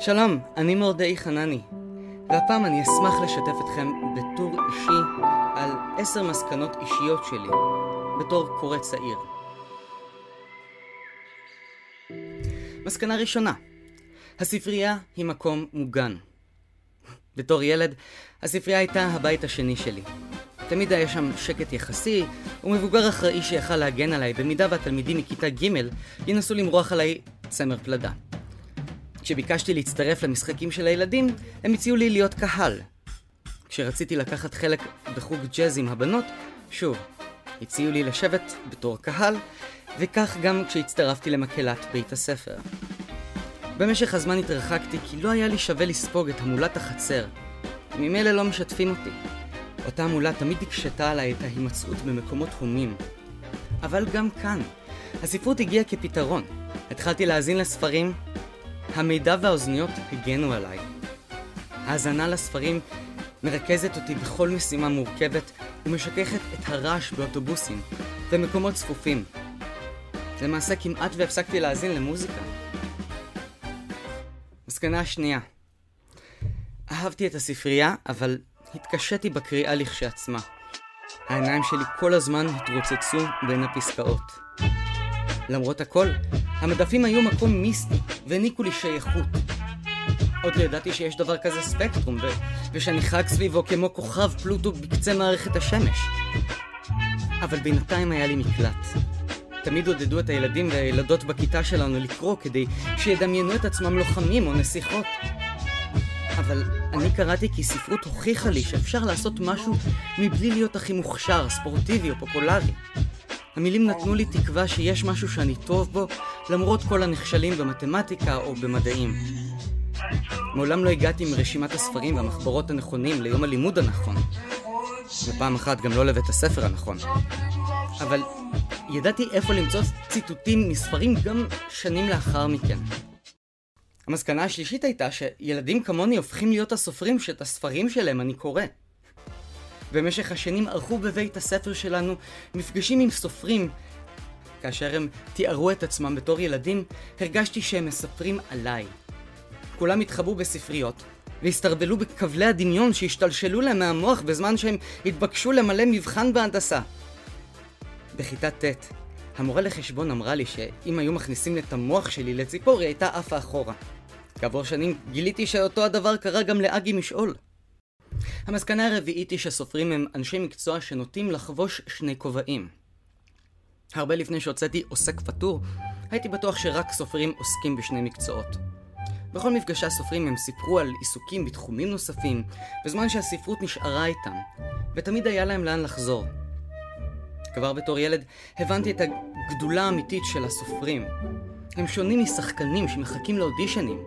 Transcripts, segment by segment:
שלום, אני מורדאי חנני, והפעם אני אשמח לשתף אתכם בטור אישי על עשר מסקנות אישיות שלי בתור קורא צעיר. מסקנה ראשונה, הספרייה היא מקום מוגן. בתור ילד, הספרייה הייתה הבית השני שלי. תמיד היה שם שקט יחסי, ומבוגר אחראי שיכל להגן עליי במידה והתלמידים מכיתה ג' ינסו למרוח עליי צמר פלדה. כשביקשתי להצטרף למשחקים של הילדים, הם הציעו לי להיות קהל. כשרציתי לקחת חלק בחוג ג'אז עם הבנות, שוב, הציעו לי לשבת בתור קהל, וכך גם כשהצטרפתי למקהלת בית הספר. במשך הזמן התרחקתי כי לא היה לי שווה לספוג את המולת החצר. ממילא לא משתפים אותי. אותה המולה תמיד הקשתה עליי את ההימצאות במקומות הומים. אבל גם כאן, הספרות הגיעה כפתרון. התחלתי להאזין לספרים, המידע והאוזניות הגנו עליי. האזנה לספרים מרכזת אותי בכל משימה מורכבת ומשככת את הרעש באוטובוסים ומקומות צפופים. למעשה כמעט והפסקתי להאזין למוזיקה. מסקנה שנייה אהבתי את הספרייה, אבל התקשיתי בקריאה לכשעצמה. העיניים שלי כל הזמן התרוצצו בין הפסקאות. למרות הכל, המדפים היו מקום מיסטי והעניקו לי שייכות. עוד לא ידעתי שיש דבר כזה ספקטרום, ו- ושאני חג סביבו כמו כוכב פלוטו בקצה מערכת השמש. אבל בינתיים היה לי מקלט. תמיד עודדו את הילדים והילדות בכיתה שלנו לקרוא כדי שידמיינו את עצמם לוחמים או נסיכות. אבל אני קראתי כי ספרות הוכיחה לי שאפשר לעשות משהו מבלי להיות הכי מוכשר, ספורטיבי או פופולרי. המילים נתנו לי תקווה שיש משהו שאני טוב בו, למרות כל הנכשלים במתמטיקה או במדעים. מעולם לא הגעתי עם רשימת הספרים והמחברות הנכונים ליום הלימוד הנכון. ופעם אחת גם לא לבית הספר הנכון. אבל ידעתי איפה למצוא ציטוטים מספרים גם שנים לאחר מכן. המסקנה השלישית הייתה שילדים כמוני הופכים להיות הסופרים שאת הספרים שלהם אני קורא. במשך השנים ערכו בבית הספר שלנו מפגשים עם סופרים. כאשר הם תיארו את עצמם בתור ילדים, הרגשתי שהם מספרים עליי. כולם התחבאו בספריות, והסתרבלו בכבלי הדמיון שהשתלשלו להם מהמוח בזמן שהם התבקשו למלא מבחן בהנדסה. בכיתה ט', המורה לחשבון אמרה לי שאם היו מכניסים את המוח שלי לציפור, היא הייתה עפה אחורה. כעבור שנים גיליתי שאותו הדבר קרה גם לאגי משעול. המסקנה הרביעית היא שסופרים הם אנשי מקצוע שנוטים לחבוש שני כובעים. הרבה לפני שהוצאתי עוסק פטור, הייתי בטוח שרק סופרים עוסקים בשני מקצועות. בכל מפגשי הסופרים הם סיפרו על עיסוקים בתחומים נוספים, בזמן שהספרות נשארה איתם, ותמיד היה להם לאן לחזור. כבר בתור ילד הבנתי את הגדולה האמיתית של הסופרים. הם שונים משחקנים שמחכים לאודישנים,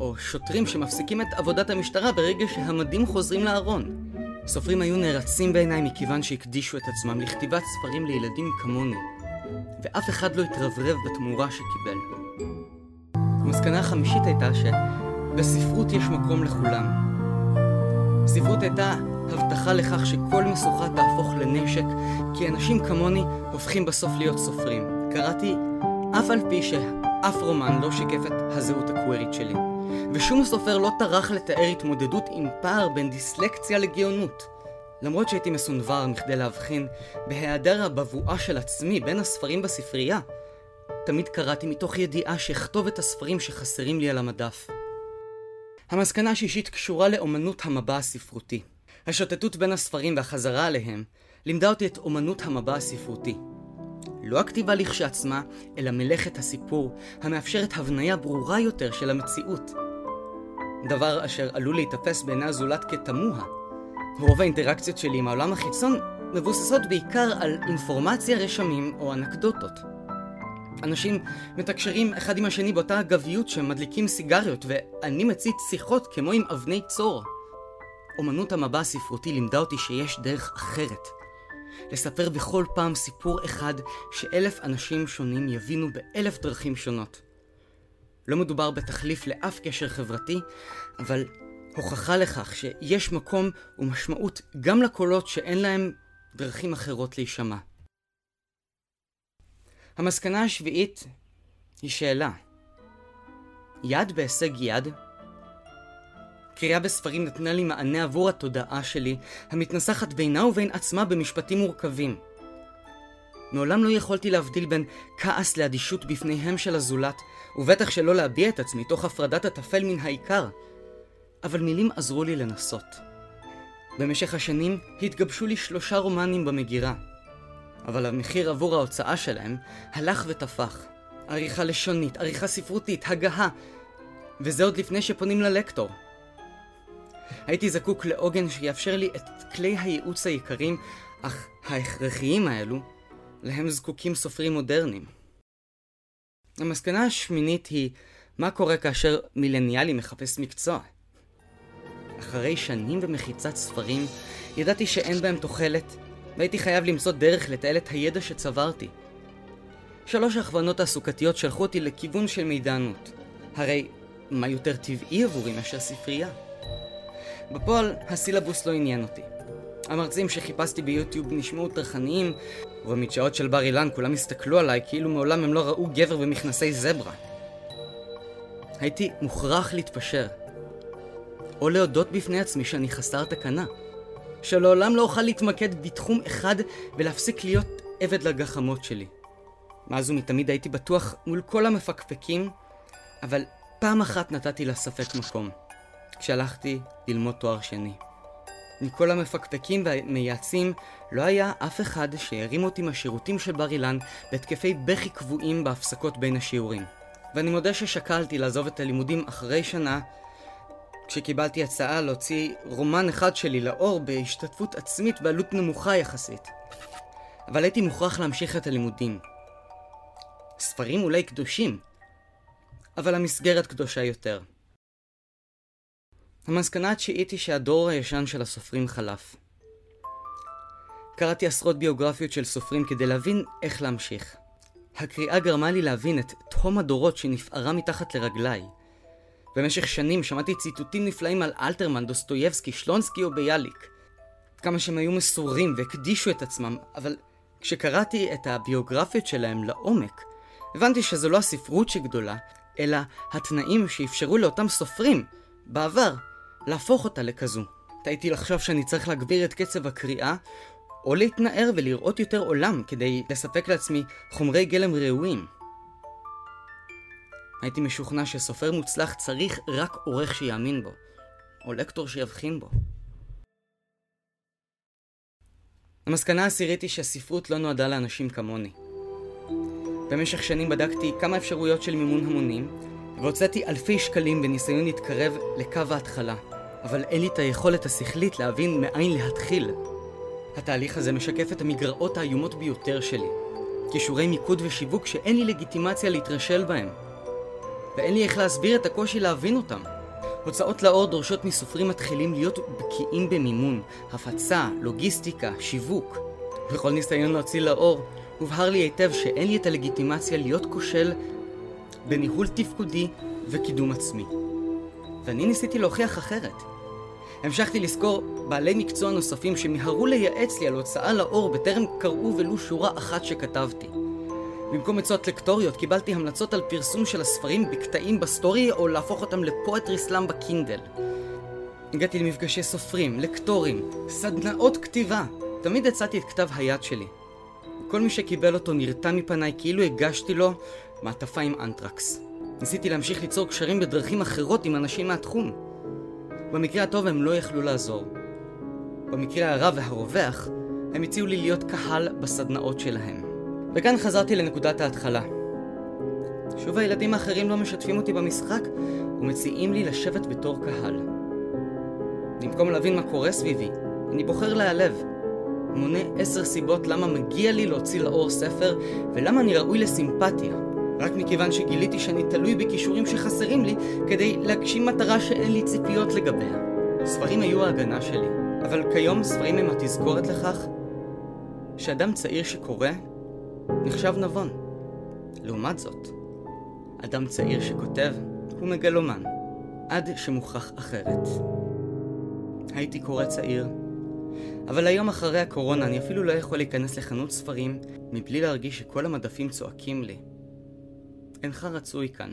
או שוטרים שמפסיקים את עבודת המשטרה ברגע שהמדים חוזרים לארון. סופרים היו נערצים בעיניי מכיוון שהקדישו את עצמם לכתיבת ספרים לילדים כמוני, ואף אחד לא התרברב בתמורה שקיבל. המסקנה החמישית הייתה שבספרות יש מקום לכולם. ספרות הייתה הבטחה לכך שכל משוכה תהפוך לנשק, כי אנשים כמוני הופכים בסוף להיות סופרים. קראתי אף על פי שאף רומן לא שיקף את הזהות הקווירית שלי. ושום סופר לא טרח לתאר התמודדות עם פער בין דיסלקציה לגאונות. למרות שהייתי מסונבר מכדי להבחין בהיעדר הבבואה של עצמי בין הספרים בספרייה, תמיד קראתי מתוך ידיעה שאכתוב את הספרים שחסרים לי על המדף. המסקנה השישית קשורה לאומנות המבע הספרותי. השוטטות בין הספרים והחזרה עליהם לימדה אותי את אומנות המבע הספרותי. לא הכתיבה לכשעצמה, אלא מלאכת הסיפור, המאפשרת הבניה ברורה יותר של המציאות. דבר אשר עלול להיתפס בעיני הזולת כתמוה. רוב האינטראקציות שלי עם העולם החיצון מבוססות בעיקר על אינפורמציה, רשמים או אנקדוטות. אנשים מתקשרים אחד עם השני באותה אגביות שהם מדליקים סיגריות, ואני מציץ שיחות כמו עם אבני צור. אומנות המבע הספרותי לימדה אותי שיש דרך אחרת. לספר בכל פעם סיפור אחד שאלף אנשים שונים יבינו באלף דרכים שונות. לא מדובר בתחליף לאף קשר חברתי, אבל הוכחה לכך שיש מקום ומשמעות גם לקולות שאין להם דרכים אחרות להישמע. המסקנה השביעית היא שאלה. יד בהישג יד קריאה בספרים נתנה לי מענה עבור התודעה שלי, המתנסחת בינה ובין עצמה במשפטים מורכבים. מעולם לא יכולתי להבדיל בין כעס לאדישות בפניהם של הזולת, ובטח שלא להביע את עצמי תוך הפרדת הטפל מן העיקר. אבל מילים עזרו לי לנסות. במשך השנים התגבשו לי שלושה רומנים במגירה, אבל המחיר עבור ההוצאה שלהם הלך ותפח. עריכה לשונית, עריכה ספרותית, הגהה, וזה עוד לפני שפונים ללקטור. הייתי זקוק לעוגן שיאפשר לי את כלי הייעוץ היקרים, אך ההכרחיים האלו, להם זקוקים סופרים מודרניים. המסקנה השמינית היא, מה קורה כאשר מילניאלי מחפש מקצוע? אחרי שנים במחיצת ספרים, ידעתי שאין בהם תוחלת, והייתי חייב למצוא דרך לתעל את הידע שצברתי. שלוש הכוונות תעסוקתיות שלחו אותי לכיוון של מידענות. הרי מה יותר טבעי עבורי מאשר ספרייה? בפועל, הסילבוס לא עניין אותי. המרצים שחיפשתי ביוטיוב נשמעו טרחניים, ובמדשאות של בר אילן כולם הסתכלו עליי כאילו מעולם הם לא ראו גבר במכנסי זברה. הייתי מוכרח להתפשר. או להודות בפני עצמי שאני חסר תקנה. שלעולם לא אוכל להתמקד בתחום אחד ולהפסיק להיות עבד לגחמות שלי. מאז ומתמיד הייתי בטוח מול כל המפקפקים, אבל פעם אחת נתתי לספק מקום. כשהלכתי ללמוד תואר שני. מכל המפקפקים והמייעצים, לא היה אף אחד שהרים אותי מהשירותים של בר אילן בהתקפי בכי קבועים בהפסקות בין השיעורים. ואני מודה ששקלתי לעזוב את הלימודים אחרי שנה, כשקיבלתי הצעה להוציא רומן אחד שלי לאור בהשתתפות עצמית בעלות נמוכה יחסית. אבל הייתי מוכרח להמשיך את הלימודים. ספרים אולי קדושים, אבל המסגרת קדושה יותר. המסקנה התשיעית היא שהדור הישן של הסופרים חלף. קראתי עשרות ביוגרפיות של סופרים כדי להבין איך להמשיך. הקריאה גרמה לי להבין את תהום הדורות שנפערה מתחת לרגליי. במשך שנים שמעתי ציטוטים נפלאים על אלתרמן, דוסטויבסקי, שלונסקי או ביאליק. כמה שהם היו מסורים והקדישו את עצמם, אבל כשקראתי את הביוגרפיות שלהם לעומק, הבנתי שזו לא הספרות שגדולה, אלא התנאים שאפשרו לאותם סופרים, בעבר, להפוך אותה לכזו. טעיתי לחשוב שאני צריך להגביר את קצב הקריאה, או להתנער ולראות יותר עולם כדי לספק לעצמי חומרי גלם ראויים. הייתי משוכנע שסופר מוצלח צריך רק עורך שיאמין בו, או לקטור שיבחין בו. המסקנה העשירית היא שהספרות לא נועדה לאנשים כמוני. במשך שנים בדקתי כמה אפשרויות של מימון המונים, והוצאתי אלפי שקלים בניסיון להתקרב לקו ההתחלה. אבל אין לי את היכולת השכלית להבין מאין להתחיל. התהליך הזה משקף את המגרעות האיומות ביותר שלי. כישורי מיקוד ושיווק שאין לי לגיטימציה להתרשל בהם. ואין לי איך להסביר את הקושי להבין אותם. הוצאות לאור דורשות מסופרים מתחילים להיות בקיאים במימון, הפצה, לוגיסטיקה, שיווק. בכל ניסיון להוציא לאור, הובהר לי היטב שאין לי את הלגיטימציה להיות כושל בניהול תפקודי וקידום עצמי. ואני ניסיתי להוכיח אחרת. המשכתי לזכור בעלי מקצוע נוספים שמיהרו לייעץ לי על הוצאה לאור בטרם קראו ולו שורה אחת שכתבתי. במקום עצות לקטוריאליות קיבלתי המלצות על פרסום של הספרים בקטעים ב story או להפוך אותם ל poetry slam בקינדל. הגעתי למפגשי סופרים, לקטורים, סדנאות כתיבה. תמיד הצעתי את כתב היד שלי. כל מי שקיבל אותו נרתע מפניי כאילו הגשתי לו מעטפה עם אנטרקס. ניסיתי להמשיך ליצור קשרים בדרכים אחרות עם אנשים מהתחום. במקרה הטוב הם לא יכלו לעזור. במקרה הרע והרווח, הם הציעו לי להיות קהל בסדנאות שלהם. וכאן חזרתי לנקודת ההתחלה. שוב הילדים האחרים לא משתפים אותי במשחק ומציעים לי לשבת בתור קהל. במקום להבין מה קורה סביבי, אני בוחר להיעלב. מונה עשר סיבות למה מגיע לי להוציא לאור ספר ולמה אני ראוי לסימפתיה. רק מכיוון שגיליתי שאני תלוי בכישורים שחסרים לי כדי להגשים מטרה שאין לי ציפיות לגביה. ספרים היו ההגנה שלי, אבל כיום ספרים הם התזכורת לכך שאדם צעיר שקורא נחשב נבון. לעומת זאת, אדם צעיר שכותב הוא מגלומן, עד שמוכח אחרת. הייתי קורא צעיר, אבל היום אחרי הקורונה אני אפילו לא יכול להיכנס לחנות ספרים מבלי להרגיש שכל המדפים צועקים לי. אינך רצוי כאן.